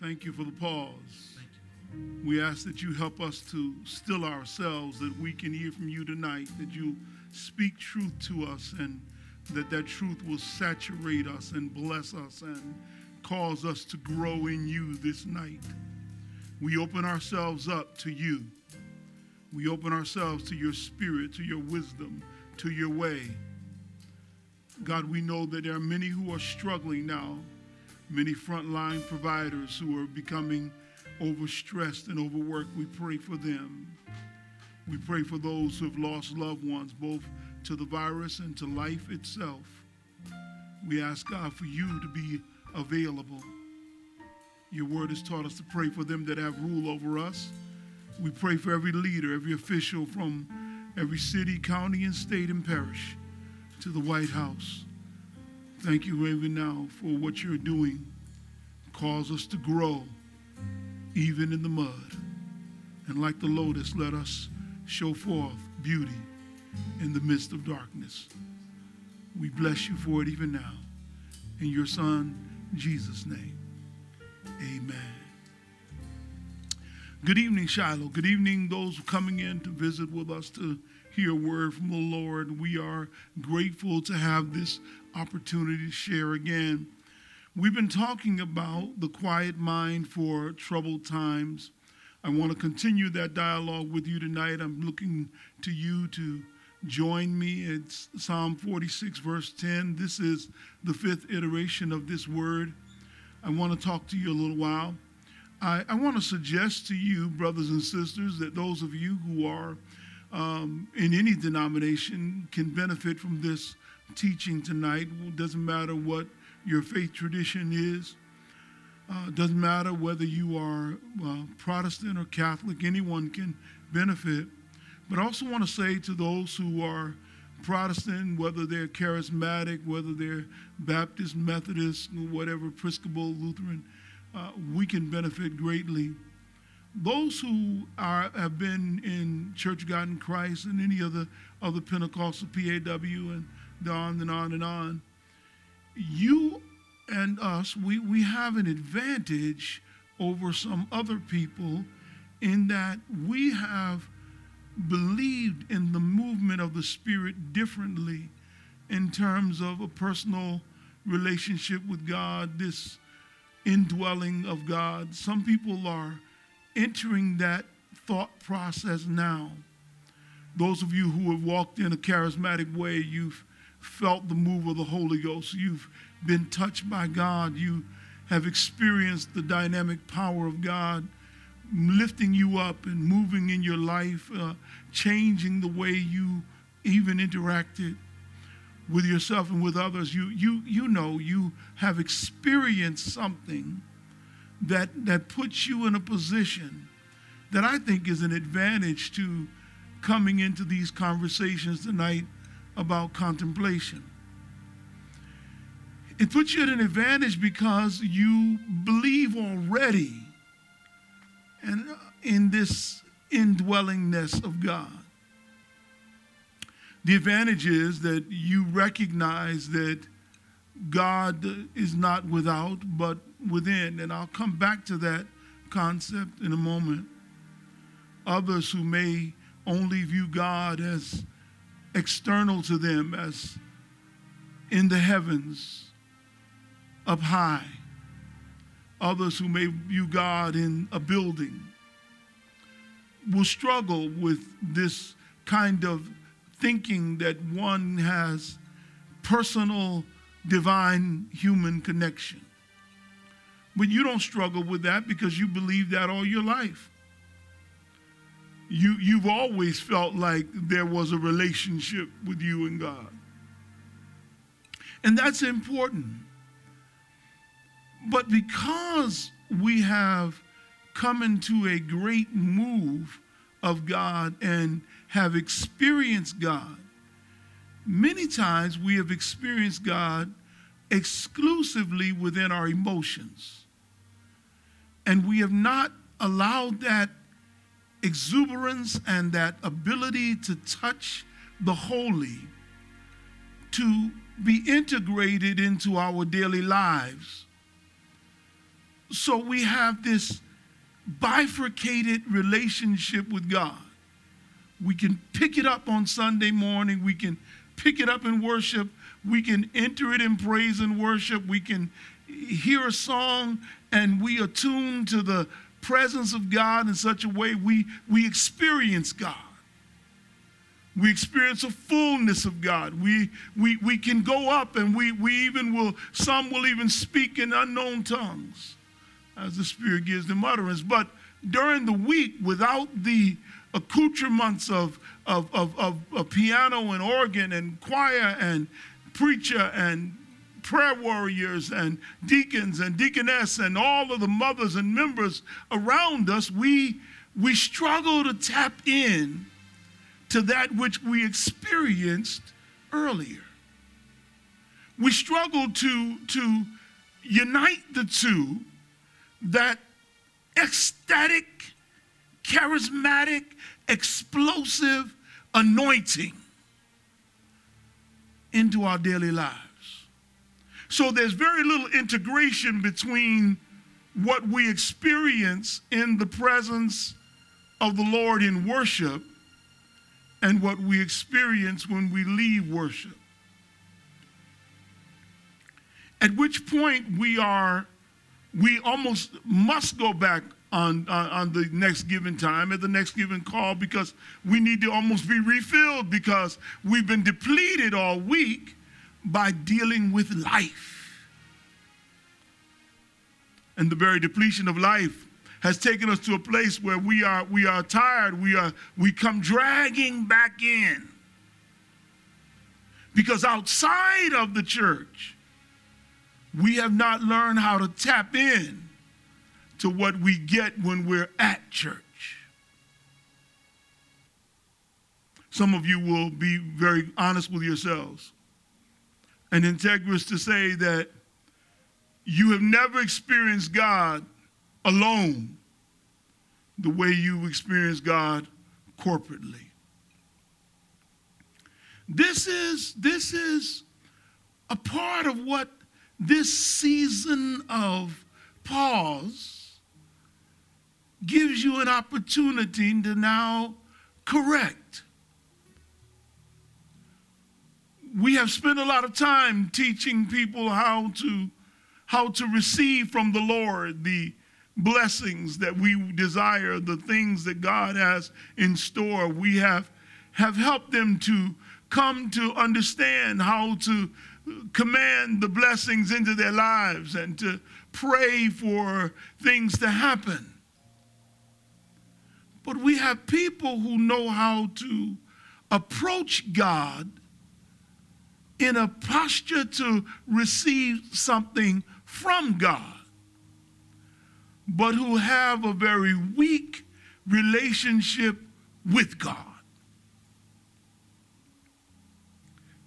Thank you for the pause. We ask that you help us to still ourselves, that we can hear from you tonight, that you speak truth to us, and that that truth will saturate us and bless us and cause us to grow in you this night. We open ourselves up to you. We open ourselves to your spirit, to your wisdom, to your way. God, we know that there are many who are struggling now, many frontline providers who are becoming overstressed and overworked. We pray for them. We pray for those who have lost loved ones, both to the virus and to life itself. We ask God for you to be available. Your word has taught us to pray for them that have rule over us. We pray for every leader, every official from every city, county, and state and parish to the White House. Thank you even now for what you're doing. Cause us to grow even in the mud. And like the lotus, let us show forth beauty in the midst of darkness. We bless you for it even now. In your Son, Jesus' name, amen. Good evening, Shiloh. Good evening, those coming in to visit with us to hear a word from the Lord. We are grateful to have this opportunity to share again. We've been talking about the quiet mind for troubled times. I want to continue that dialogue with you tonight. I'm looking to you to join me. It's Psalm 46, verse 10. This is the fifth iteration of this word. I want to talk to you a little while. I, I want to suggest to you, brothers and sisters, that those of you who are um, in any denomination can benefit from this teaching tonight. It doesn't matter what your faith tradition is. Uh, doesn't matter whether you are uh, Protestant or Catholic, anyone can benefit. But I also want to say to those who are Protestant, whether they're charismatic, whether they're Baptist, Methodist, whatever, Episcopal, Lutheran, uh, we can benefit greatly those who are have been in Church God in Christ and any other other Pentecostal PAW and on and on and on, you and us, we, we have an advantage over some other people in that we have believed in the movement of the Spirit differently in terms of a personal relationship with God, this indwelling of God. Some people are entering that thought process now. Those of you who have walked in a charismatic way, you've felt the move of the Holy Ghost, you've been touched by God, you have experienced the dynamic power of God lifting you up and moving in your life, uh, changing the way you even interacted with yourself and with others. You, you, you know you have experienced something that, that puts you in a position that I think is an advantage to coming into these conversations tonight about contemplation. It puts you at an advantage because you believe already and uh, in this indwellingness of God. The advantage is that you recognize that God is not without, but within. And I'll come back to that concept in a moment. Others who may only view God as external to them, as in the heavens, up high. Others who may view God in a building will struggle with this kind of thinking that one has personal divine human connection. But you don't struggle with that because you believe that all your life. You, you've always felt like there was a relationship with you and God. And that's important. But because we have come into a great move of God and have experienced God, many times we have experienced God exclusively within our emotions. And we have not allowed that exuberance and that ability to touch the holy to be integrated into our daily lives. so we have this bifurcated relationship with God. We can pick it up on Sunday morning, we can pick it up in worship, we can enter it in praise and worship, we can hear a song and we attune to the presence of God in such a way we, we experience God. We experience a fullness of God. We, we, we can go up and we, we even will, some will even speak in unknown tongues as the Spirit gives them utterance. But during the week, without the accoutrements of, of, of, of, of piano and organ and choir and preacher and prayer warriors and deacons and deaconess and all of the mothers and members around us, we, we struggle to tap in to that which we experienced earlier. We struggle to, to unite the two, that ecstatic, charismatic, explosive anointing into our daily lives. So there's very little integration between what we experience in the presence of the Lord in worship and what we experience when we leave worship. At which point we are, we almost must go back on, on, on, the next given time, at the next given call, because we need to almost be refilled because we've been depleted all week by dealing with life. And the very depletion of life has taken us to a place where we are, we are tired, we, are, we come dragging back in. Because outside of the church, we have not learned how to tap in to what we get when we're at church. Some of you will be very honest with yourselves and integrous to say that you have never experienced God alone the way you experience God corporately. This is, this is a part of what this season of pause gives you an opportunity to now correct we have spent a lot of time teaching people how to how to receive from the Lord the blessings that we desire, the things that God has in store. We have have helped them to come to understand how to command the blessings into their lives and to pray for things to happen. But we have people who know how to approach God in a posture to receive something from God, but who have a very weak relationship with God.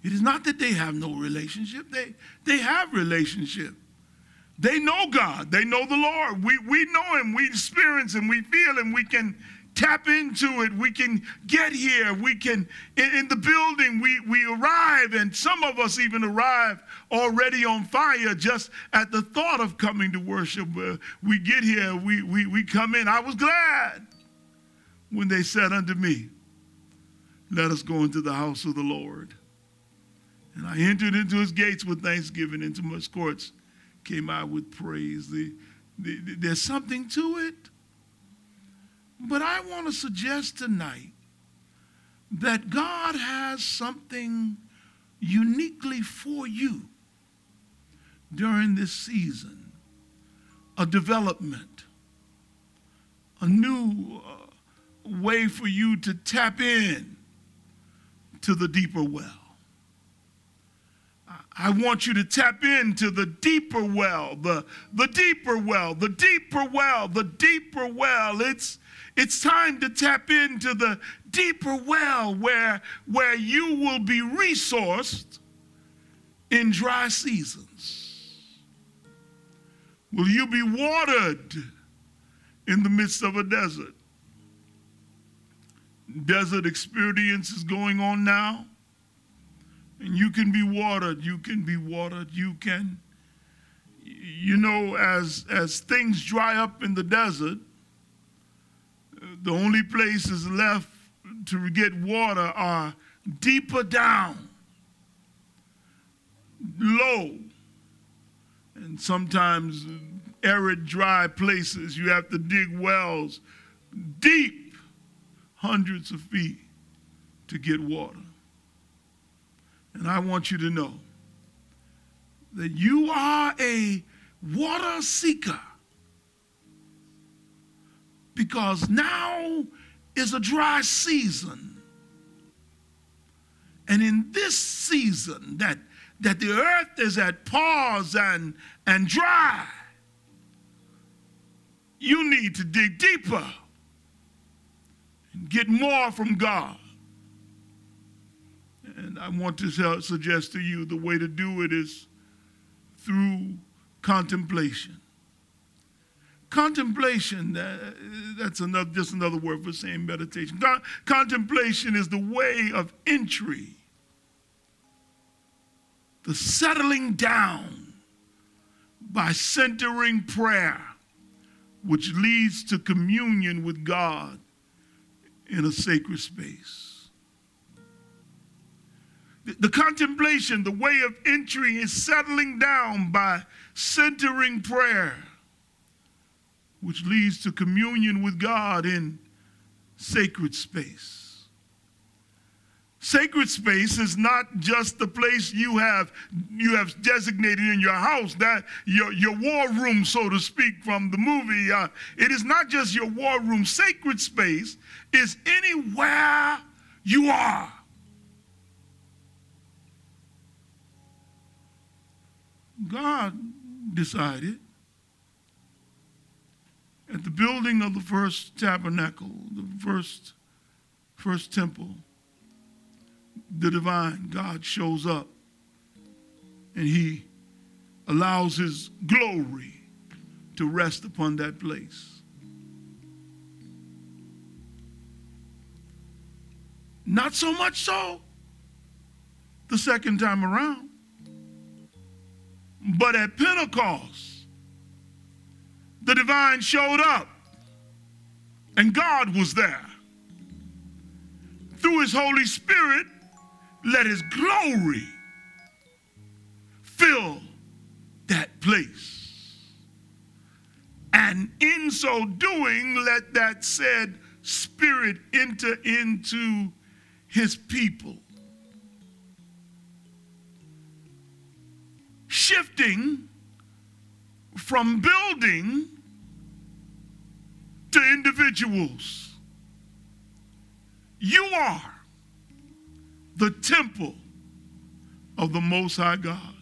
It is not that they have no relationship, they, they have relationship. They know God, they know the Lord. We, we know Him, we experience Him, we feel Him, we can tap into it. We can get here. We can, in, in, the building, we, we arrive, and some of us even arrive already on fire just at the thought of coming to worship. Uh, we get here, we, we, we come in. I was glad when they said unto me, Let us go into the house of the Lord. And I entered into his gates with thanksgiving, into his courts came out with praise. The, the, the, there's something to it. But I want to suggest tonight that God has something uniquely for you during this season a development, a new uh, way for you to tap in to the deeper well. I want you to tap into the deeper well, the, the deeper well, the deeper well, the deeper well. It's, it's time to tap into the deeper well where, where you will be resourced in dry seasons. Will you be watered in the midst of a desert? Desert experience is going on now. And you can be watered. You can be watered. You can You know, as, as things dry up in the desert, the only places left to get water are deeper down, low, and sometimes arid, dry places. You have to dig wells deep, hundreds of feet, to get water. And I want you to know that you are a water seeker because now is a dry season. And in this season that, that the earth is at pause and, and dry, you need to dig deeper and get more from God. And I want to suggest to you the way to do it is through contemplation. Contemplation, uh, that's another, just another word for saying meditation. Con- contemplation is the way of entry, the settling down by centering prayer, which leads to communion with God in a sacred space. The contemplation, the way of entry, is settling down by centering prayer which leads to communion with God in sacred space. Sacred space is not just the place you have you have designated in your house, that your, your war room, so to speak, from the movie. Uh, it is not just your war room. Sacred space is anywhere you are. God decided at the building of the first tabernacle, the first, first temple, the divine God shows up and he allows his glory to rest upon that place. Not so much so the second time around, but at Pentecost, the divine showed up and God was there. Through his Holy Spirit, let his glory fill that place. And in so doing, let that said spirit enter into his people. Shifting from building to individuals. You are the temple of the Most High God.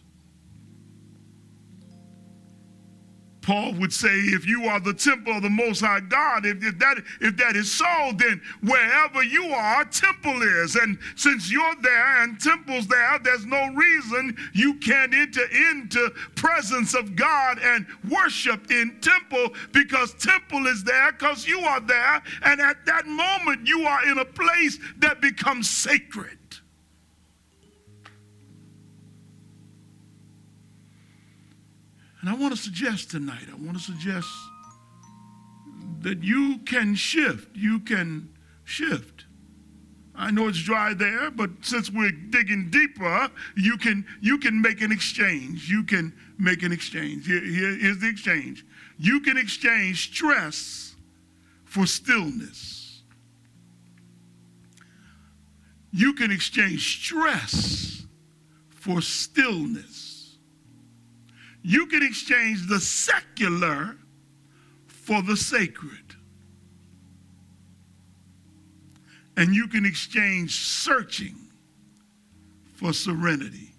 Paul would say, if you are the temple of the Most High God, if, if, that, if that is so, then wherever you are, temple is. And since you're there and temple's there, there's no reason you can't enter into presence of God and worship in temple because temple is there because you are there. And at that moment, you are in a place that becomes sacred. And I want to suggest tonight, I want to suggest that you can shift. You can shift. I know it's dry there, but since we're digging deeper, you can you can make an exchange. You can make an exchange. Here, here, here's the exchange. You can exchange stress for stillness. You can exchange stress for stillness you can exchange the secular for the sacred. And you can exchange searching for serenity.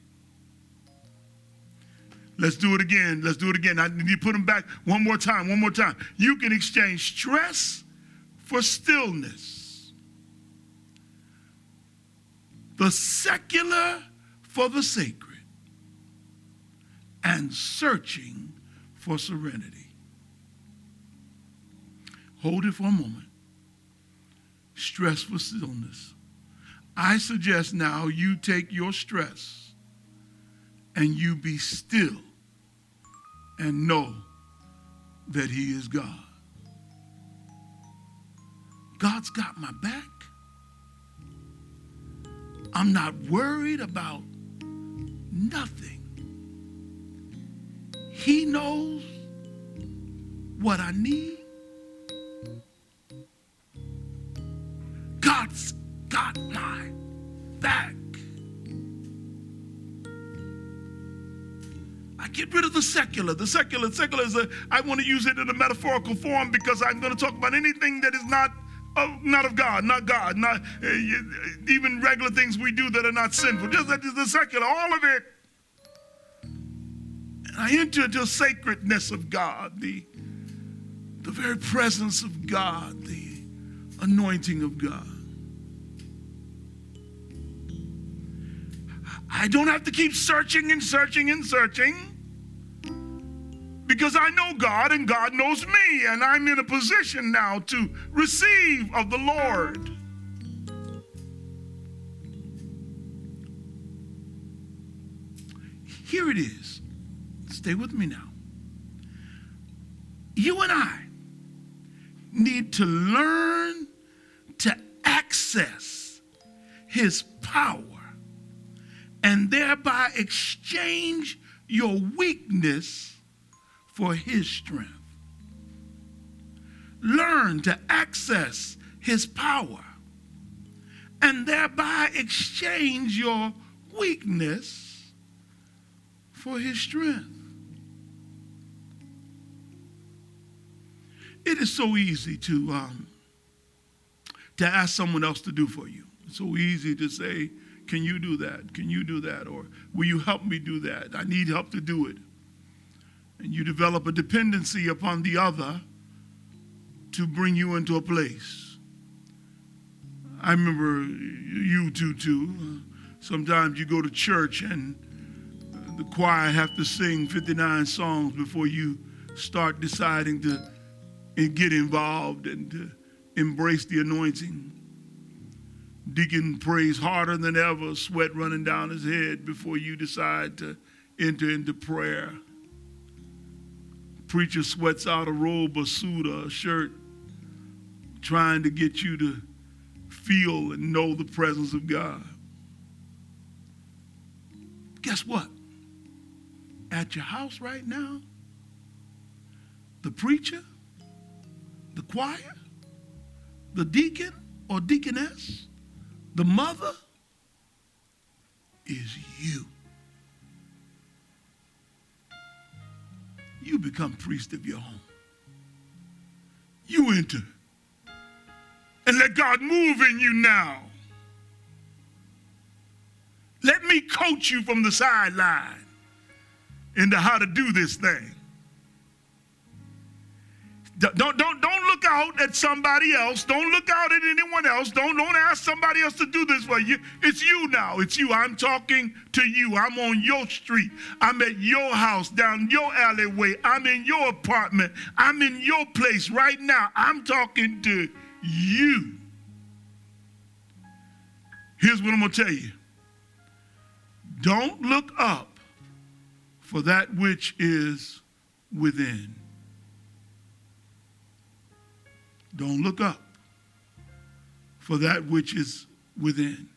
Let's do it again. Let's do it again. I need to put them back one more time. One more time. You can exchange stress for stillness, the secular for the sacred and searching for serenity. Hold it for a moment. Stress for stillness. I suggest now you take your stress and you be still and know that He is God. God's got my back. I'm not worried about nothing. He knows what I need. God's got my back. I get rid of the secular. The secular, secular is a, I want to use it in a metaphorical form because I'm going to talk about anything that is not of, not of God, not God, not uh, even regular things we do that are not sinful. Just that is the secular, all of it. I enter into the sacredness of God, the, the very presence of God, the anointing of God. I don't have to keep searching and searching and searching because I know God and God knows me, and I'm in a position now to receive of the Lord. Here it is. Stay with me now. You and I need to learn to access his power and thereby exchange your weakness for his strength. Learn to access his power and thereby exchange your weakness for his strength. It is so easy to, um, to ask someone else to do for you. It's so easy to say, Can you do that? Can you do that? Or will you help me do that? I need help to do it and you develop a dependency upon the other to bring you into a place. I remember you two too. Sometimes you go to church and the choir have to sing 59 songs before you start deciding to get involved and to embrace the anointing. Deacon prays harder than ever, sweat running down his head before you decide to enter into prayer. Preacher sweats out a robe, a suit, or a shirt, trying to get you to feel and know the presence of God. Guess what? At your house right now, the preacher, the choir, the deacon or deaconess, the mother is you. you become priest of your home. You enter and let God move in you now. Let me coach you from the sideline into how to do this thing. Don't, don't, don't look out at somebody else. Don't look out at anyone else. Don't, don't ask somebody else to do this for you. It's you now. It's you. I'm talking to you. I'm on your street. I'm at your house, down your alleyway. I'm in your apartment. I'm in your place right now. I'm talking to you. Here's what I'm going to tell you don't look up for that which is within. Don't look up for that which is within.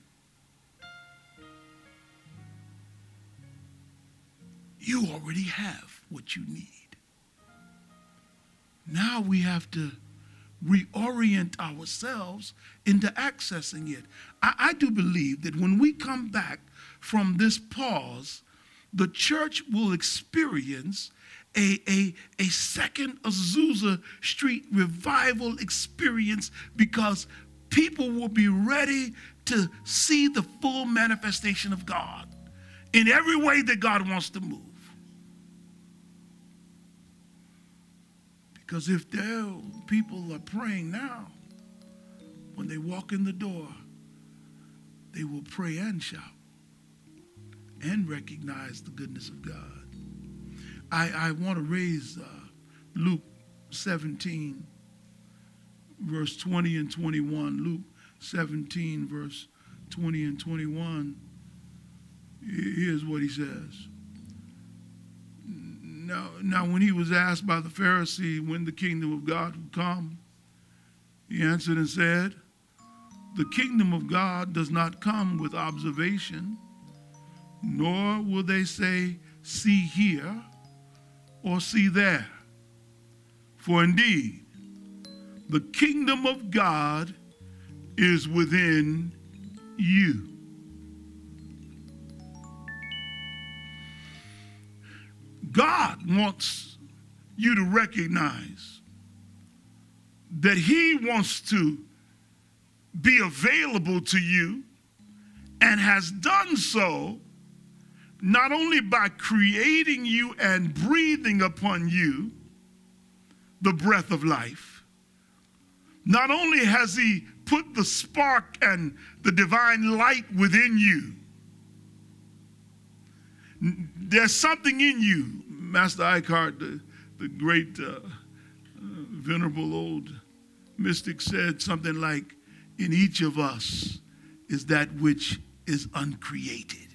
You already have what you need. Now we have to reorient ourselves into accessing it. I, I, do believe that when we come back from this pause, the church will experience a, a, a second Azusa Street revival experience because people will be ready to see the full manifestation of God in every way that God wants to move. Because if there people are praying now, when they walk in the door, they will pray and shout and recognize the goodness of God. I, I want to raise uh, Luke 17, verse 20 and 21. Luke 17, verse 20 and 21. Here's what he says now, now, when he was asked by the Pharisee when the kingdom of God would come, he answered and said, The kingdom of God does not come with observation, nor will they say, See here or see there. For indeed, the kingdom of God is within you. God wants you to recognize that He wants to be available to you and has done so not only by creating you and breathing upon you the breath of life, not only has He put the spark and the divine light within you, there's something in you. Master Eckhart, the, the great uh, uh, venerable old mystic, said something like, In each of us is that which is uncreated.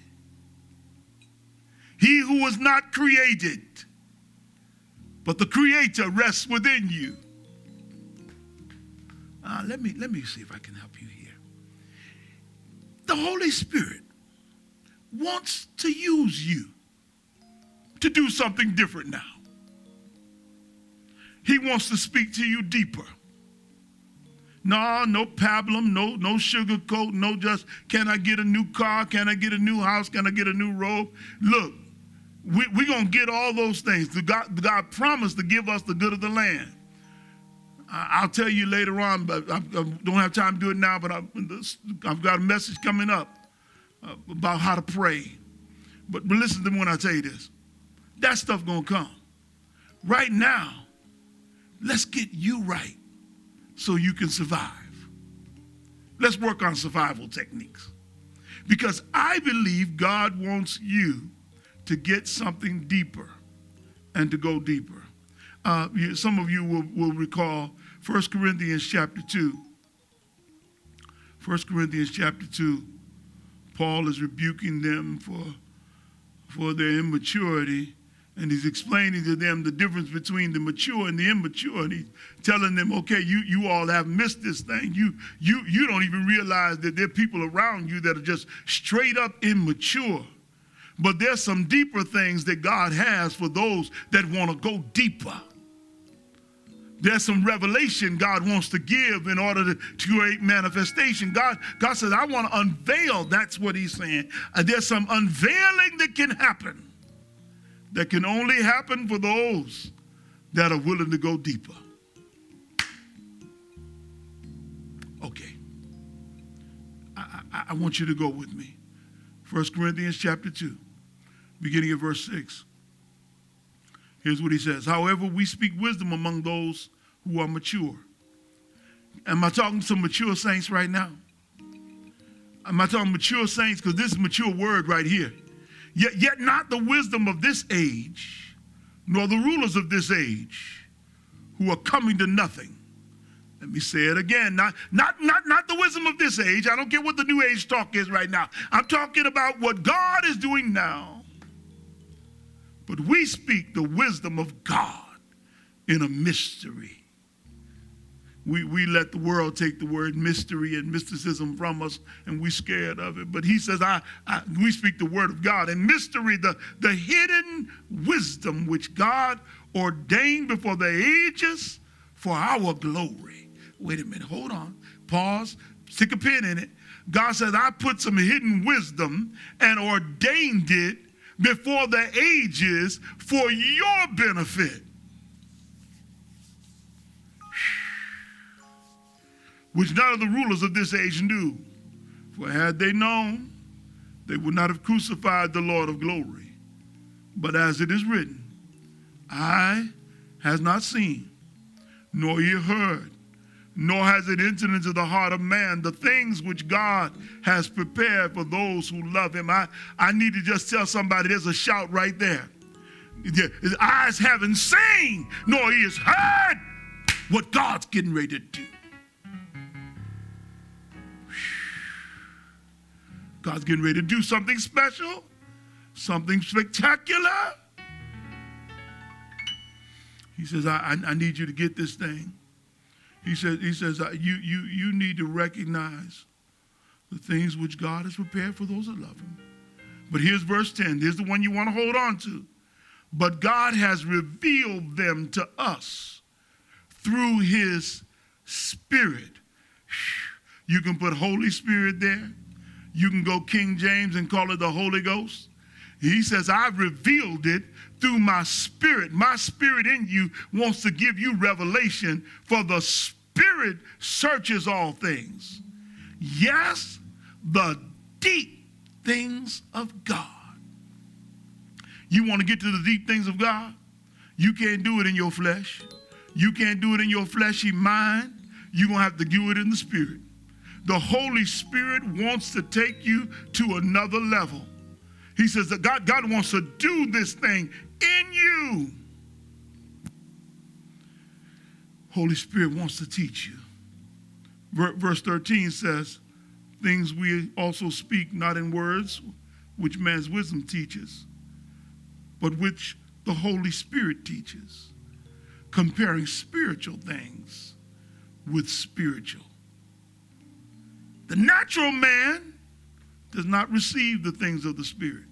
He who was not created, but the Creator rests within you. Uh, let, me, let me see if I can help you here. The Holy Spirit wants to use you to do something different now. He wants to speak to you deeper. No, no pablum, no, no sugarcoat, no just can I get a new car? Can I get a new house? Can I get a new robe? Look, we're we going to get all those things. God, God promised to give us the good of the land. I'll tell you later on, but I, don't have time to do it now, but I, have got a message coming up uh, about how to pray. But, listen to me when I tell you this. That stuff gonna come. Right now, let's get you right so you can survive. Let's work on survival techniques. Because I believe God wants you to get something deeper and to go deeper. Uh, some of you will, will recall 1 Corinthians chapter 2. 1 Corinthians chapter 2 Paul is rebuking them for, for their immaturity. And he's explaining to them the difference between the mature and the immature. And he's telling them, okay, you, you all have missed this thing. You, you, you don't even realize that there are people around you that are just straight up immature. But there's some deeper things that God has for those that want to go deeper there's some revelation God wants to give in order to, to create manifestation. God, God says, I want to unveil. That's what he's saying. Uh, there's some unveiling that can happen that can only happen for those that are willing to go deeper. Okay. I, I, I want you to go with me. 1 Corinthians chapter 2, beginning of verse 6. Here's what he says However, we speak wisdom among those who are mature. Am I talking to mature saints right now? Am I talking mature saints? Because this is mature word right here. Yet, yet not the wisdom of this age, nor the rulers of this age, who are coming to nothing. Let me say it again. Not, not, not, not the wisdom of this age. I don't care what the new age talk is right now. I'm talking about what God is doing now but we speak the wisdom of God in a mystery. We, we let the world take the word mystery and mysticism from us, and we're scared of it. But he says, I, I, we speak the word of God. And mystery, the, the hidden wisdom which God ordained before the ages for our glory. Wait a minute, hold on. Pause, stick a pin in it. God says, I put some hidden wisdom and ordained it before the ages for your benefit. Which none of the rulers of this age knew. For had they known, they would not have crucified the Lord of glory. But as it is written, eye has not seen, nor ear heard, nor has it entered into the heart of man the things which God has prepared for those who love him. I, I need to just tell somebody there's a shout right there. His eyes haven't seen, nor ears heard what God's getting ready to do. God's getting ready to do something special, something spectacular. He says, I, I, I need you to get this thing. He says, he says you, you, you need to recognize the things which God has prepared for those that love him. But here's verse 10. Here's the one you want to hold on to. But God has revealed them to us through his Spirit. You can put Holy Spirit there. You can go King James and call it the Holy Ghost. He says, I've revealed it through my spirit. My spirit in you wants to give you revelation, for the spirit searches all things. Yes, the deep things of God. You want to get to the deep things of God? You can't do it in your flesh. You can't do it in your fleshy mind. You're going to have to do it in the spirit. The Holy Spirit wants to take you to another level. He says that God, God wants to do this thing in you. Holy Spirit wants to teach you. Verse 13 says, Things we also speak not in words, which man's wisdom teaches, but which the Holy Spirit teaches, comparing spiritual things with spiritual. The natural man does not receive the things of the Spirit.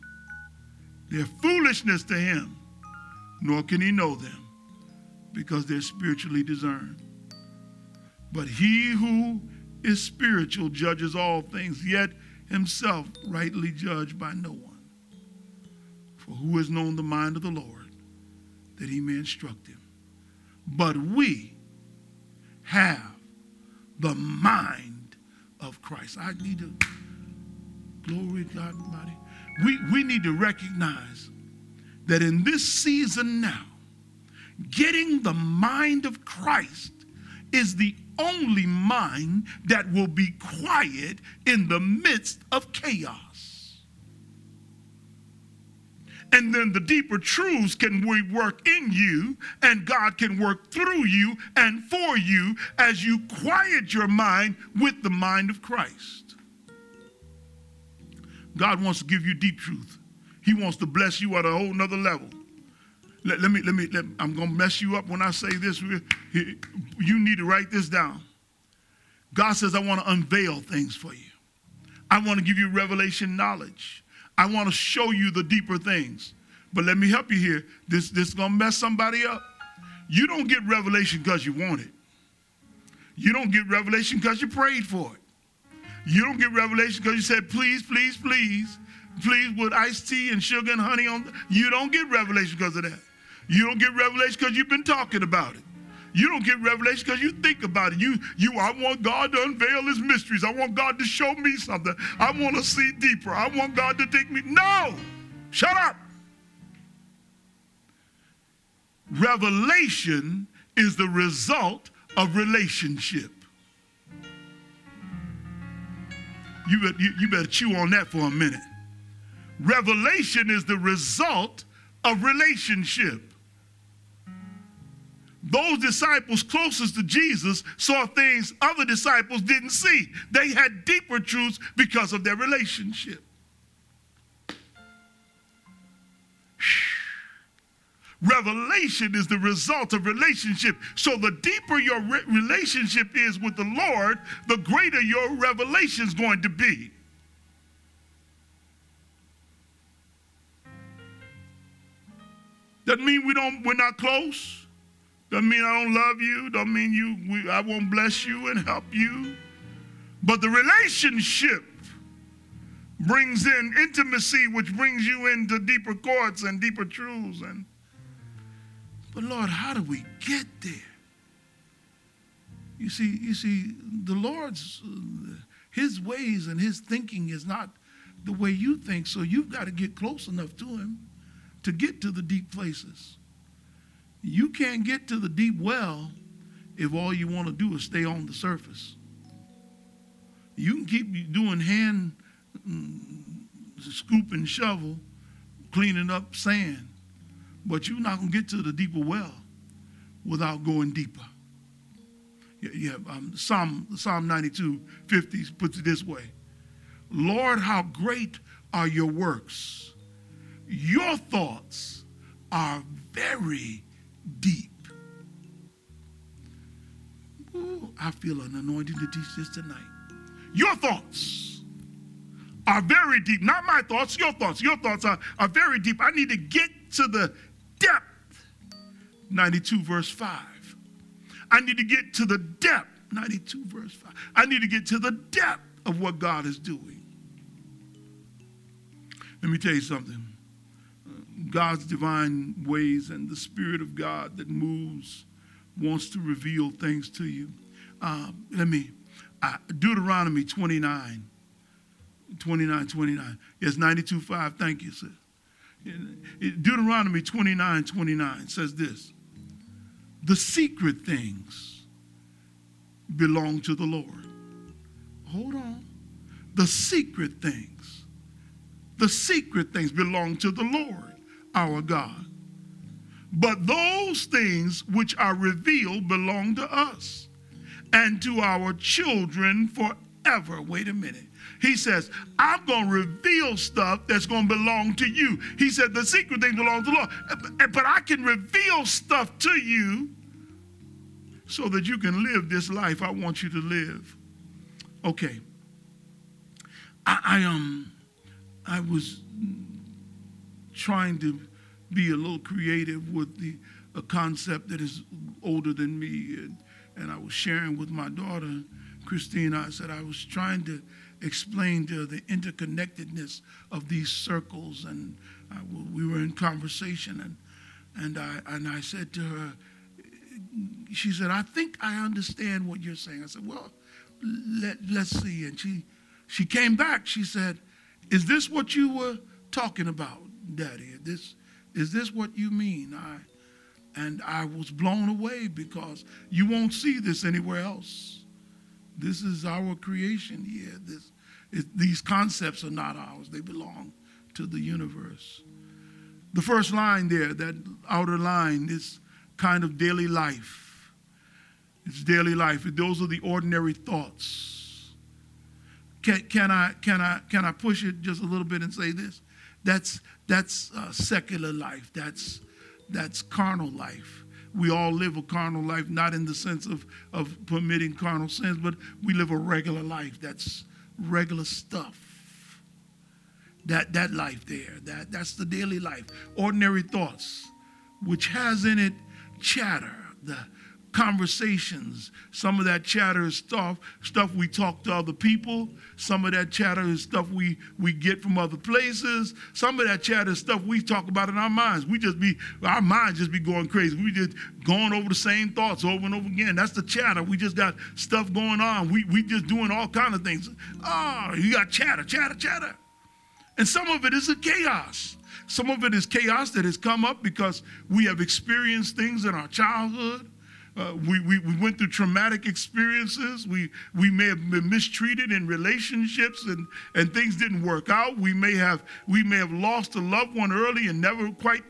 They're foolishness to him, nor can he know them, because they're spiritually discerned. But he who is spiritual judges all things, yet himself rightly judged by no one. For who has known the mind of the Lord that he may instruct him? But we have the mind of Christ. I need to, glory God Almighty. We, we need to recognize that in this season now, getting the mind of Christ is the only mind that will be quiet in the midst of chaos. And then the deeper truths can work in you, and God can work through you and for you as you quiet your mind with the mind of Christ. God wants to give you deep truth. He wants to bless you at a whole nother level. Let, let me, let me, let, I'm going to mess you up when I say this. You need to write this down. God says, I want to unveil things for you. I want to give you revelation knowledge. I want to show you the deeper things. But let me help you here. This, this is going to mess somebody up. You don't get revelation because you want it. You don't get revelation because you prayed for it. You don't get revelation because you said, please, please, please, please with iced tea and sugar and honey on. You don't get revelation because of that. You don't get revelation because you've been talking about it. You don't get revelation because you think about it. You, you, I want God to unveil his mysteries. I want God to show me something. I want to see deeper. I want God to take me. No! Shut up! Revelation is the result of relationship. You, you, you better chew on that for a minute. Revelation is the result of relationship. Those disciples closest to Jesus saw things other disciples didn't see. They had deeper truths because of their relationship. Revelation is the result of relationship. So, the deeper your re- relationship is with the Lord, the greater your revelation is going to be. Doesn't mean we don't, we're not close. Doesn't mean I don't love you. Don't mean you we, I won't bless you and help you. But the relationship brings in intimacy, which brings you into deeper courts and deeper truths. And but Lord, how do we get there? You see, you see, the Lord's His ways and His thinking is not the way you think. So you've got to get close enough to Him to get to the deep places. You can't get to the deep well if all you want to do is stay on the surface. You can keep doing hand mm, scoop and shovel, cleaning up sand, but you're not going to get to the deeper well without going deeper. Yeah, um, Psalm, Psalm 92, 50 puts it this way Lord, how great are your works! Your thoughts are very deep. Ooh, I feel an anointing to teach this tonight. Your thoughts are very deep. Not my thoughts, your thoughts. Your thoughts are, are very deep. I need to get to the depth. 92 verse 5. I need to get to the depth. 92 verse 5. I need to get to the depth of what God is doing. Let me tell you something. God's divine ways and the Spirit of God that moves wants to reveal things to you. Um, let me, uh, Deuteronomy 29, 29, 29. Yes, 92, 5. Thank you, sir. Deuteronomy 29, 29 says this The secret things belong to the Lord. Hold on. The secret things, the secret things belong to the Lord our God. But those things which are revealed belong to us and to our children forever. Wait a minute. He says, I'm going to reveal stuff that's going to belong to you. He said, the secret things belong to the Lord. But I can reveal stuff to you so that you can live this life I want you to live. Okay. I, I um I was trying to be a little creative with the a concept that is older than me. And, and I was sharing with my daughter, Christina, I said I was trying to explain to her the interconnectedness of these circles. And I, we were in conversation, and, and, I, and I said to her, she said, I think I understand what you're saying. I said, well, let, let's see. And she, she came back. She said, is this what you were talking about, Daddy? This, is this what you mean? I, and I was blown away because you won't see this anywhere else. This is our creation here. This, it, these concepts are not ours, they belong to the universe. The first line there, that outer line, is kind of daily life. It's daily life. Those are the ordinary thoughts. Can, can, I, can, I, can I push it just a little bit and say this? That's, that's uh, secular life. That's, that's carnal life. We all live a carnal life, not in the sense of, of permitting carnal sins, but we live a regular life. That's regular stuff. That, that life there, that, that's the daily life. Ordinary thoughts, which has in it chatter, the, conversations. Some of that chatter is stuff, stuff we talk to other people. Some of that chatter is stuff we, we get from other places. Some of that chatter is stuff we talk about in our minds. We just be, our minds just be going crazy. We just going over the same thoughts over and over again. That's the chatter. We just got stuff going on. We, we just doing all kind of things. Oh, you got chatter, chatter, chatter. And some of it is a chaos. Some of it is chaos that has come up because we have experienced things in our childhood uh, we, we, we went through traumatic experiences. We, we may have been mistreated in relationships and, and things didn't work out. We may, have, we may have lost a loved one early and never quite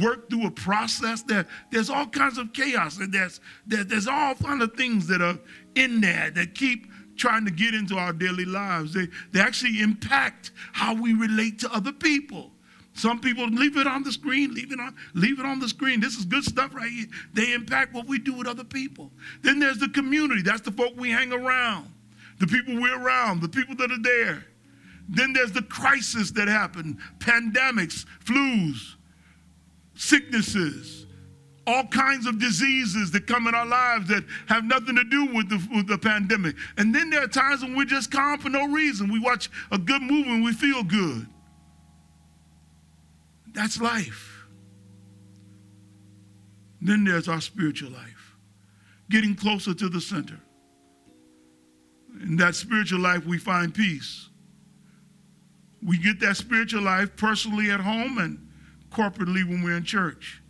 worked through a process. There, there's all kinds of chaos and there's, there, there's all kind of things that are in there that keep trying to get into our daily lives. They, they actually impact how we relate to other people. Some people leave it on the screen, leave it on, leave it on the screen. This is good stuff right here. They impact what we do with other people. Then there's the community. That's the folk we hang around, the people we're around, the people that are there. Then there's the crisis that happen, pandemics, flus, sicknesses, all kinds of diseases that come in our lives that have nothing to do with the, with the pandemic. And then there are times when we're just calm for no reason. We watch a good movie and we feel good. That's life. Then there's our spiritual life, getting closer to the center. In that spiritual life, we find peace. We get that spiritual life personally at home and corporately when we're in church.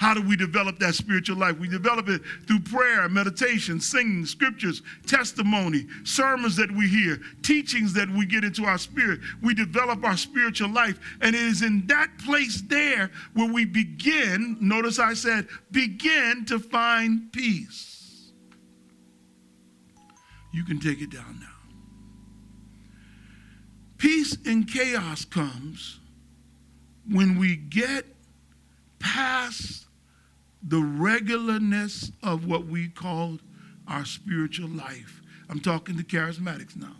How do we develop that spiritual life? We develop it through prayer, meditation, singing, scriptures, testimony, sermons that we hear, teachings that we get into our spirit. We develop our spiritual life. And it is in that place there where we begin, notice I said, begin to find peace. You can take it down now. Peace in chaos comes when we get past the regularness of what we call our spiritual life. I'm talking to charismatics now.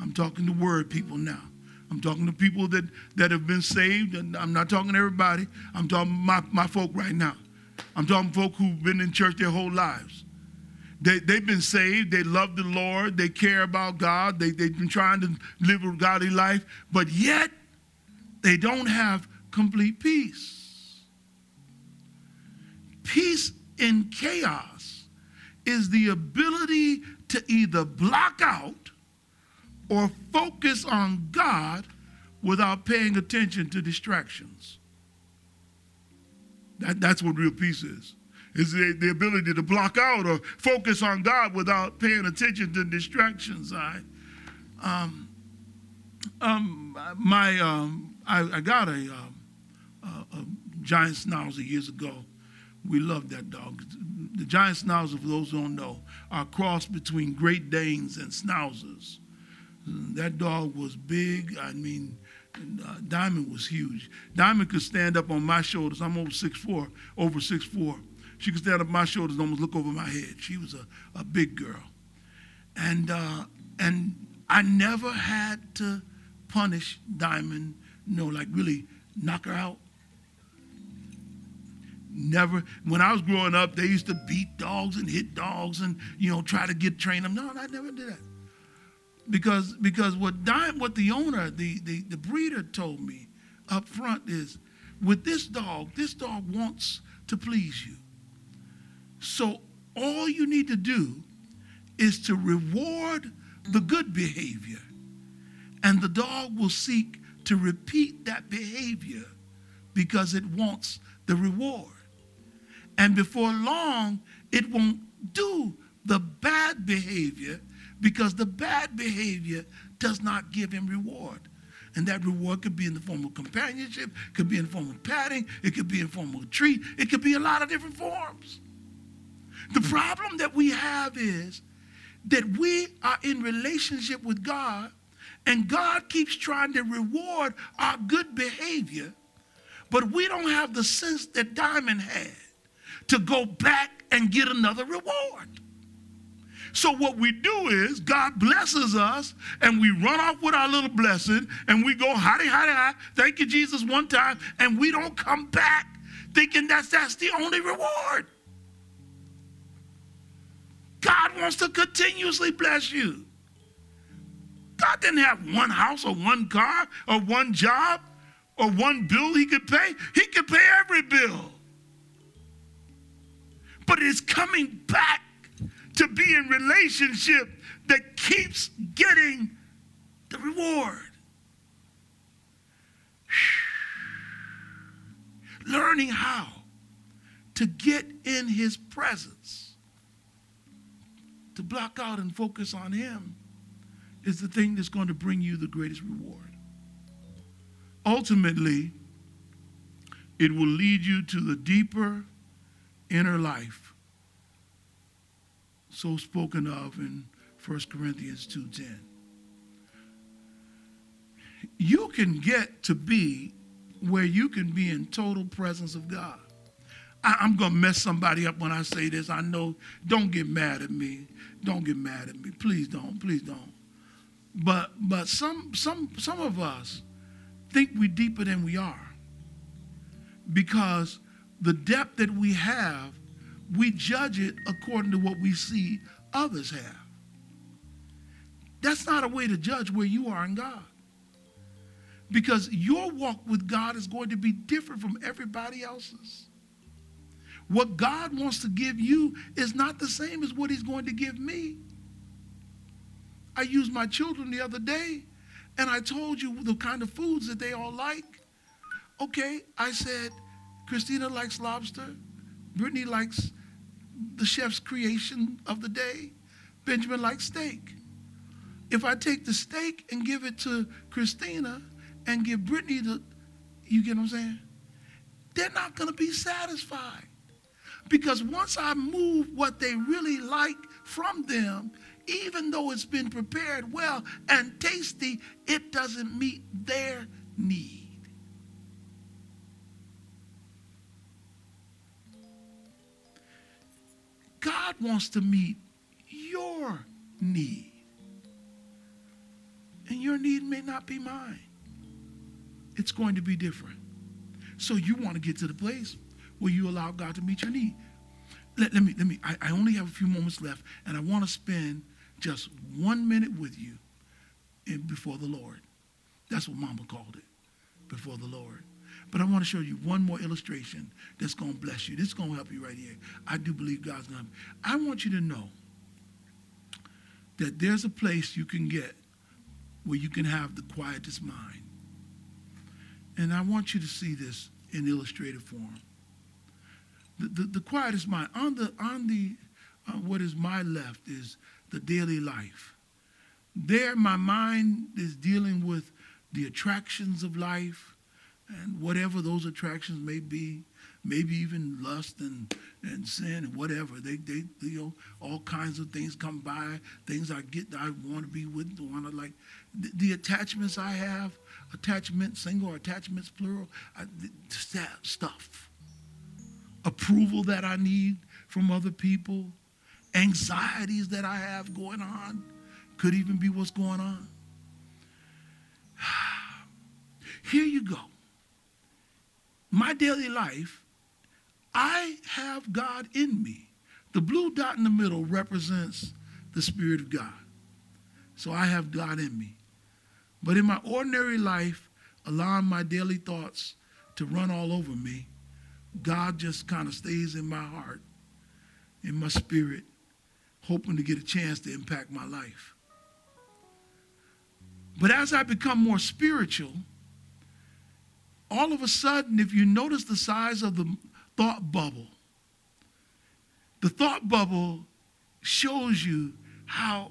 I'm talking to word people now. I'm talking to people that, that have been saved, and I'm not talking to everybody. I'm talking my, my folk right now. I'm talking folk who've been in church their whole lives. They, they've been saved. They love the Lord. They care about God. They, they've been trying to live a godly life, but yet they don't have complete peace. Peace in chaos is the ability to either block out or focus on God without paying attention to distractions. That, that's what real peace is. Is the, the ability to block out or focus on God without paying attention to distractions. I, um, um, my, um, I, I, got a, um, a, a giant schnauzer years ago. We love that dog. The giant schnauzer, for those who don't know, are a cross between Great Danes and schnauzers. That dog was big. I mean, uh, Diamond was huge. Diamond could stand up on my shoulders. I'm over six four, over six four. She could stand up on my shoulders and almost look over my head. She was a, a big girl. And, uh, and I never had to punish Diamond, know, like really knock her out. Never. When I was growing up, they used to beat dogs and hit dogs and, you know, try to get train them. No, I never did that because because what what the owner, the, the, the breeder told me up front is with this dog, this dog wants to please you. So all you need to do is to reward the good behavior. And the dog will seek to repeat that behavior because it wants the reward. And before long, it won't do the bad behavior because the bad behavior does not give him reward. And that reward could be in the form of companionship, could be in the form of patting, it could be in the form of a treat, it could be a lot of different forms. The problem that we have is that we are in relationship with God, and God keeps trying to reward our good behavior, but we don't have the sense that Diamond had to go back and get another reward. So what we do is God blesses us and we run off with our little blessing and we go howdy, howdy, howdy, thank you, Jesus, one time, and we don't come back thinking that's that's the only reward. God wants to continuously bless you. God didn't have one house or one car or one job or one bill he could pay. He could pay every bill. But it's coming back to be in relationship that keeps getting the reward. Learning how to get in his presence, to block out and focus on him, is the thing that's going to bring you the greatest reward. Ultimately, it will lead you to the deeper inner life so spoken of in 1 Corinthians 2:10. You can get to be where you can be in total presence of God. I, am going to mess somebody up when I say this. I know, don't get mad at me. Don't get mad at me. Please don't. Please don't. But but some some some of us think we're deeper than we are. Because the depth that we have we judge it according to what we see others have. That's not a way to judge where you are in God. Because your walk with God is going to be different from everybody else's. What God wants to give you is not the same as what He's going to give me. I used my children the other day and I told you the kind of foods that they all like. Okay, I said, Christina likes lobster, Brittany likes the chef's creation of the day. Benjamin likes steak. If I take the steak and give it to Christina and give Brittany the, you get what I'm saying? They're not going to be satisfied. Because once I move what they really like from them, even though it's been prepared well and tasty, it doesn't meet their need. God wants to meet your need. And your need may not be mine. It's going to be different. So you want to get to the place where you allow God to meet your need. Let, let me, let me, I, I only have a few moments left, and I want to spend just one minute with you in, before the Lord. That's what Mama called it, before the Lord. But I want to show you one more illustration that's going to bless you. This is going to help you right here. I do believe God's going to. I want you to know that there's a place you can get where you can have the quietest mind. And I want you to see this in illustrative form. The, the, the quietest mind on the on the uh, what is my left is the daily life. There, my mind is dealing with the attractions of life and whatever those attractions may be, maybe even lust and, and sin and whatever. They, they, you know, all kinds of things come by, things I get I want to be with, want to like. The, the, attachments I have, attachments, single attachments, plural, I, that stuff. Approval that I need from other people, anxieties that I have going on, could even be what's going on. Here you go. My daily life, I have God in me. The blue dot in the middle represents the Spirit of God. So I have God in me. But in my ordinary life, allowing my daily thoughts to run all over me, God just kind of stays in my heart, in my spirit, hoping to get a chance to impact my life. But as I become more spiritual, all of a sudden, if you notice the size of the thought bubble, the thought bubble shows you how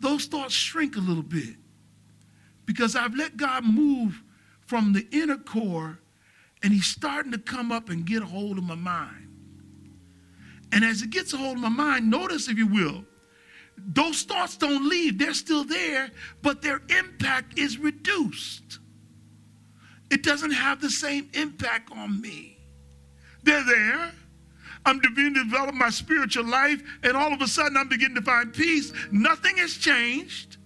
those thoughts shrink a little bit because I've let God move from the inner core and he's starting to come up and get a hold of my mind. And as it gets a hold of my mind, notice, if you will, those thoughts don't leave. They're still there, but their impact is reduced. It doesn't have the same impact on me. They're there. I'm beginning to develop my spiritual life, and all of a sudden I'm beginning to find peace. Nothing has changed.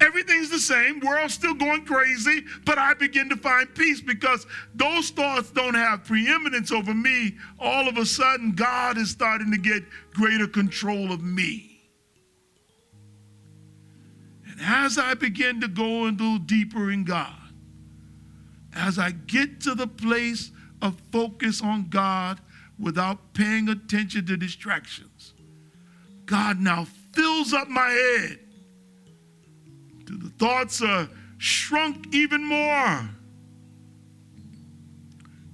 Everything's the same. World's still going crazy, but I begin to find peace because those thoughts don't have preeminence over me. All of a sudden, God is starting to get greater control of me. And as I begin to go a little deeper in God, as I get to the place of focus on God without paying attention to distractions, God now fills up my head the thoughts are shrunk even more.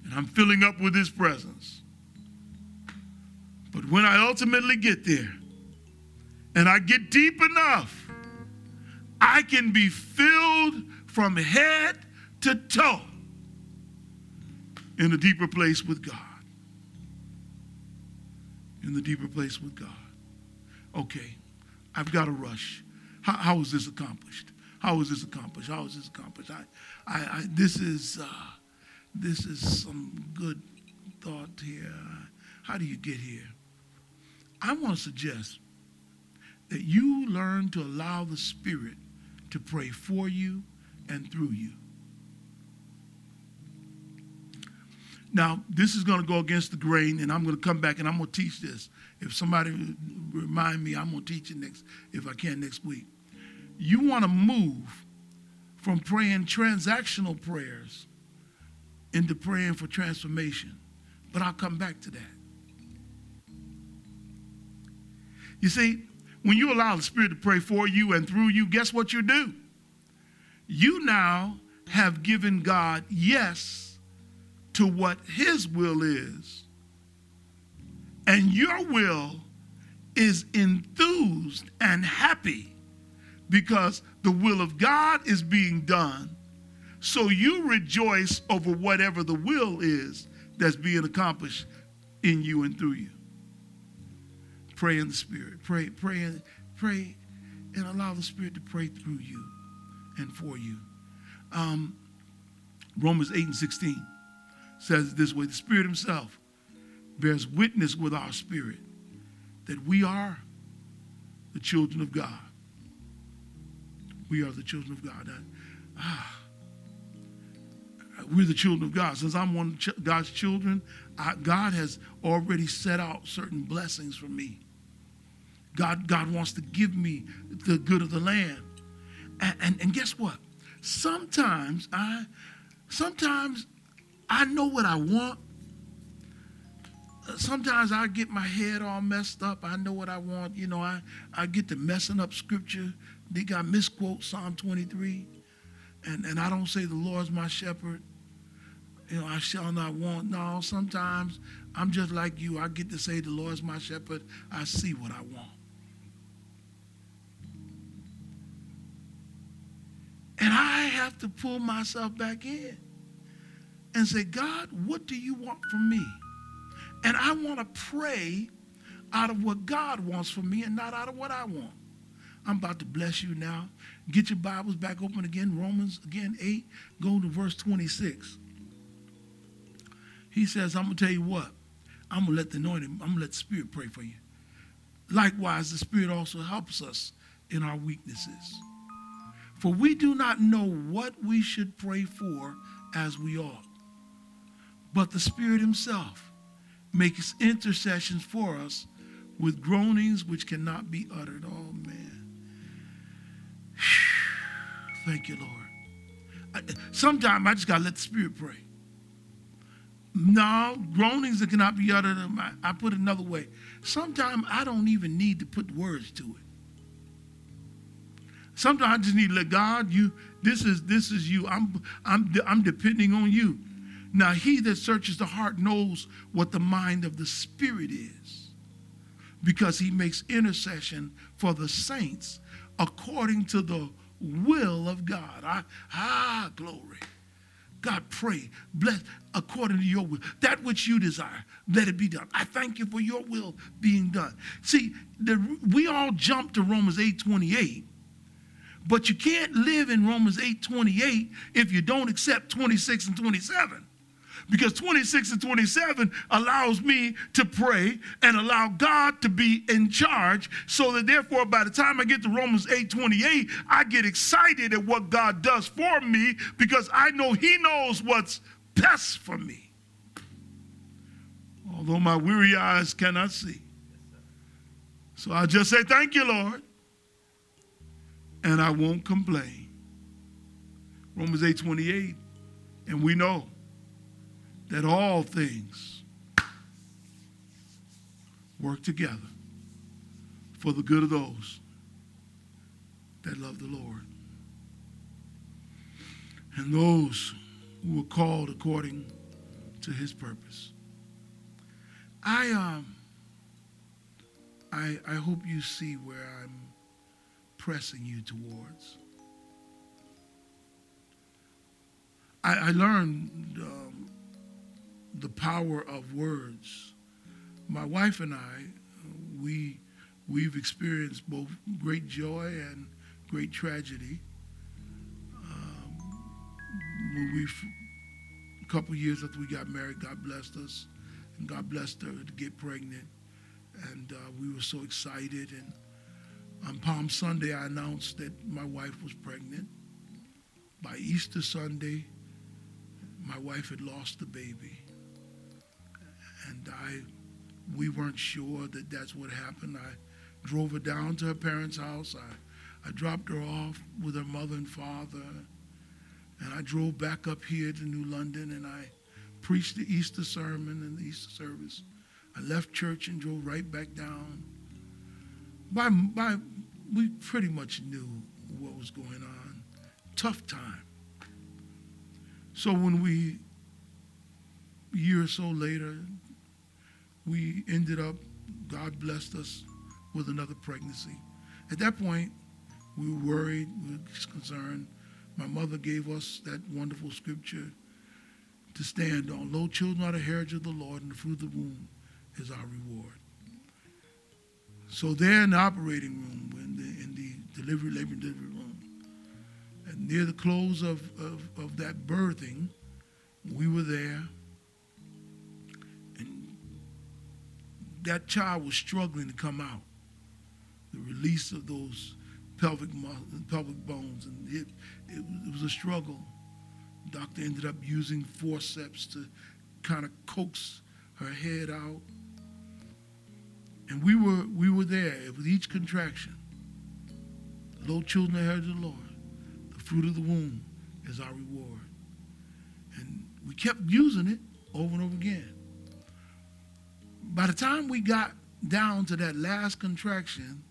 And I'm filling up with His presence. But when I ultimately get there and I get deep enough, I can be filled from head to toe in a deeper place with God. In the deeper place with God. Okay, I've got to rush. How, how was this accomplished? How was this accomplished? How was this accomplished? I, I, I this is uh, this is some good thought here. How do you get here? I want to suggest that you learn to allow the Spirit to pray for you and through you. Now, this is going to go against the grain, and I'm going to come back and I'm going to teach this. If somebody remind me, I'm going to teach it next, if I can, next week. You want to move from praying transactional prayers into praying for transformation. But I'll come back to that. You see, when you allow the Spirit to pray for you and through you, guess what you do? You now have given God yes to what His will is. And your will is enthused and happy because the will of God is being done. So you rejoice over whatever the will is that's being accomplished in you and through you. Pray in the Spirit. Pray, pray, pray, and allow the Spirit to pray through you and for you. Um, Romans 8 and 16 says this way the Spirit Himself bears witness with our spirit that we are the children of God. We are the children of God. ah, we're the children of God. Since I'm one of God's children, I, God has already set out certain blessings for me. God, God wants to give me the good of the land. And, and, and guess what? Sometimes I sometimes I know what I want. Sometimes I get my head all messed up. I know what I want. You know, I, I get to messing up scripture. They got misquote Psalm 23. And, and I don't say the Lord's my shepherd you know, I shall not want. No, sometimes I'm just like you. I get to say, the Lord's my shepherd. I see what I want. And I have to pull myself back in and say, God, what do you want from me? And I want to pray out of what God wants for me and not out of what I want. I'm about to bless you now. Get your Bibles back open again. Romans again 8, go to verse 26. He says, I'm going to tell you what. I'm going to let the anointing, I'm going to let the Spirit pray for you. Likewise, the Spirit also helps us in our weaknesses. For we do not know what we should pray for as we ought. But the Spirit Himself makes intercessions for us with groanings which cannot be uttered. Oh, man. Thank you, Lord. Sometimes I just got to let the Spirit pray. No, groanings that cannot be uttered. Um, I put it another way. Sometimes I don't even need to put words to it. Sometimes I just need to let God, you, this is this is you. I'm I'm I'm depending on you. Now he that searches the heart knows what the mind of the spirit is. Because he makes intercession for the saints according to the will of God. I, ah, glory. God, pray, bless according to your will. That which you desire, let it be done. I thank you for your will being done. See, the, we all jump to Romans 8 28, but you can't live in Romans 8 28 if you don't accept 26 and 27 because 26 and 27 allows me to pray and allow God to be in charge so that therefore by the time I get to Romans 8 28, I get excited at what God does for me because I know He knows what's best for me. Although my weary eyes cannot see. So I just say, Thank you, Lord. And I won't complain. Romans 8 28. And we know that all things work together for the good of those that love the Lord and those who are called according to his purpose. I um I I hope you see where I'm pressing you towards. I, I learned um, the power of words. My wife and I, we, we've experienced both great joy and great tragedy. Um, when we, a couple years after we got married, God blessed us, and God blessed her to get pregnant, and uh, we were so excited. And on Palm Sunday, I announced that my wife was pregnant. By Easter Sunday, my wife had lost the baby and I, we weren't sure that that's what happened. I drove her down to her parents' house. I, I dropped her off with her mother and father, and I drove back up here to New London, and I preached the Easter sermon and the Easter service. I left church and drove right back down. By, by, we pretty much knew what was going on. Tough time. So when we, a year or so later, we ended up, God blessed us with another pregnancy. At that point, we were worried, we were concerned. My mother gave us that wonderful scripture to stand on. Lo, children are the heritage of the Lord, and the fruit of the womb is our reward. So there in the operating room, in the, in the delivery, labor and delivery room, and near the close of, of, of that birthing, we were there that child was struggling to come out. The release of those pelvic pelvic bones, and it, it, it was a struggle. The doctor ended up using forceps to kind of coax her head out, and we were we were there with each contraction. Little children of the Lord, the fruit of the womb is our reward, and we kept using it over and over again. By the time we got down to that last contraction,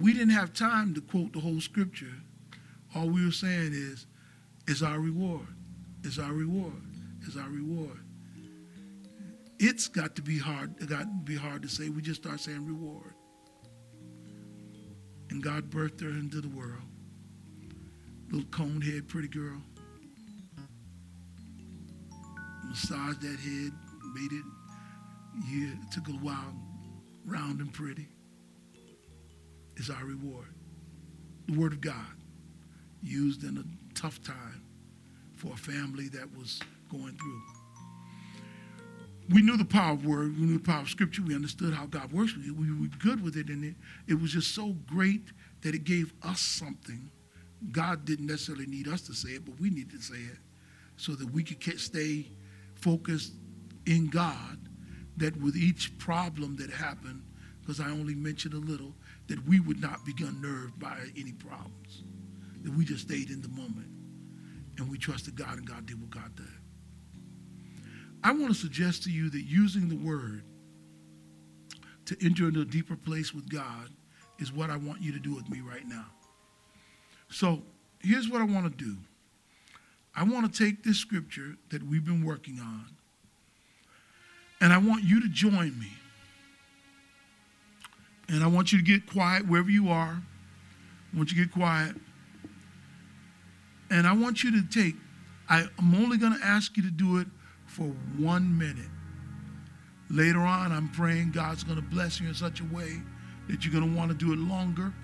we didn't have time to quote the whole scripture. All we were saying is, is our reward, is our reward, is our reward. It's got to be hard, it got to be hard to say. We just start saying reward. And God birthed her into the world. Little cone head, pretty girl. Massaged that head, made it, yeah, it took a while, round and pretty is our reward. The Word of God, used in a tough time for a family that was going through. We knew the power of Word, we knew the power of Scripture, we understood how God works with it, we were good with it, and it, it was just so great that it gave us something. God didn't necessarily need us to say it, but we needed to say it so that we could stay focused in God, that with each problem that happened, because I only mentioned a little, that we would not be unnerved by any problems, that we just stayed in the moment and we trusted God and God did what God did. I want to suggest to you that using the word to enter into a deeper place with God is what I want you to do with me right now. So here's what I want to do I want to take this scripture that we've been working on, and I want you to join me and I want you to get quiet wherever you are. I want you to get quiet. And I want you to take, I, I'm only going to ask you to do it for one minute. Later on, I'm praying God's going to bless you in such a way that you're going to want to do it longer.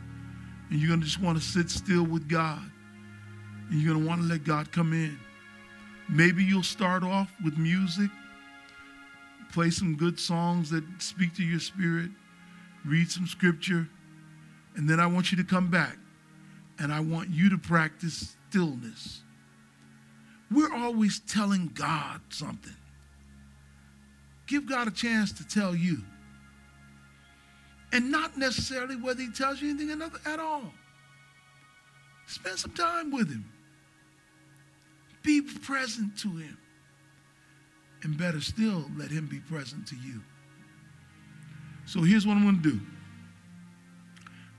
And you're going to just want to sit still with God. And you're going to want to let God come in. Maybe you'll start off with music, play some good songs that speak to your spirit read some scripture, and then I want you to come back and I want you to practice stillness. We're always telling God something. Give God a chance to tell you. And not necessarily whether he tells you anything at all. Spend some time with him. Be present to him. And better still, let him be present to you. So here's what I'm going to do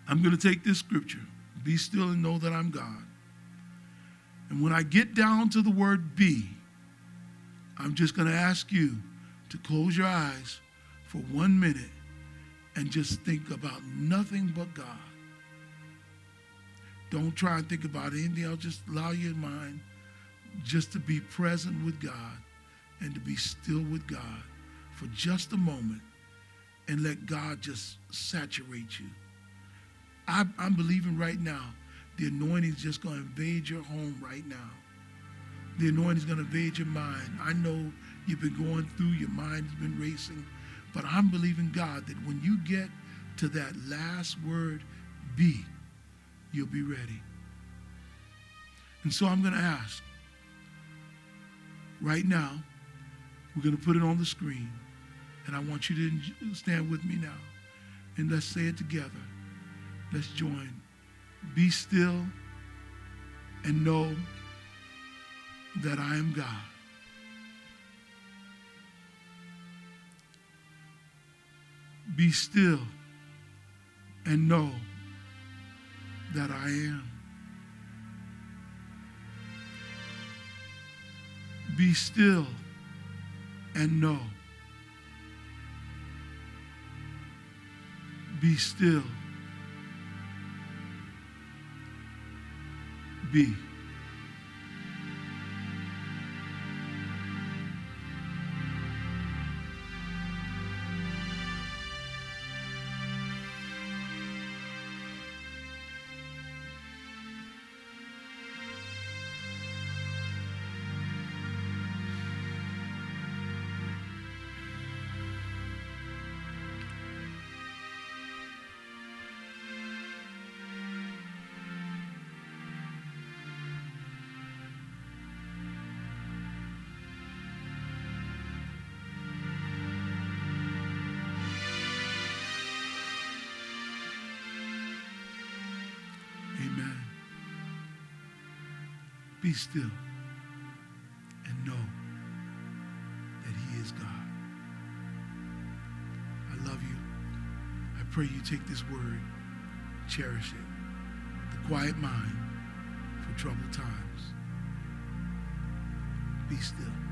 I'm going to take this scripture be still and know that I'm God. And when I get down to the word be, I'm just going to ask you to close your eyes for one minute and just think about nothing but God. Don't try and think about anything else. Just allow your mind just to be present with God and to be still with God for just a moment and let God just saturate you. I, am believing right now the anointing is just going to invade your home right now. The anointing is going to invade your mind. I know you've been going through, your mind has been racing, but I'm believing God that when you get to that last word, be, you'll be ready. And so I'm going to ask right now, we're going to put it on the screen. And I want you to stand with me now. And let's say it together. Let's join. Be still and know that I am God. Be still and know that I am. Be still and know Be still. Be. Be still and know that He is God. I love you. I pray you take this word, cherish it. The quiet mind for troubled times. Be still.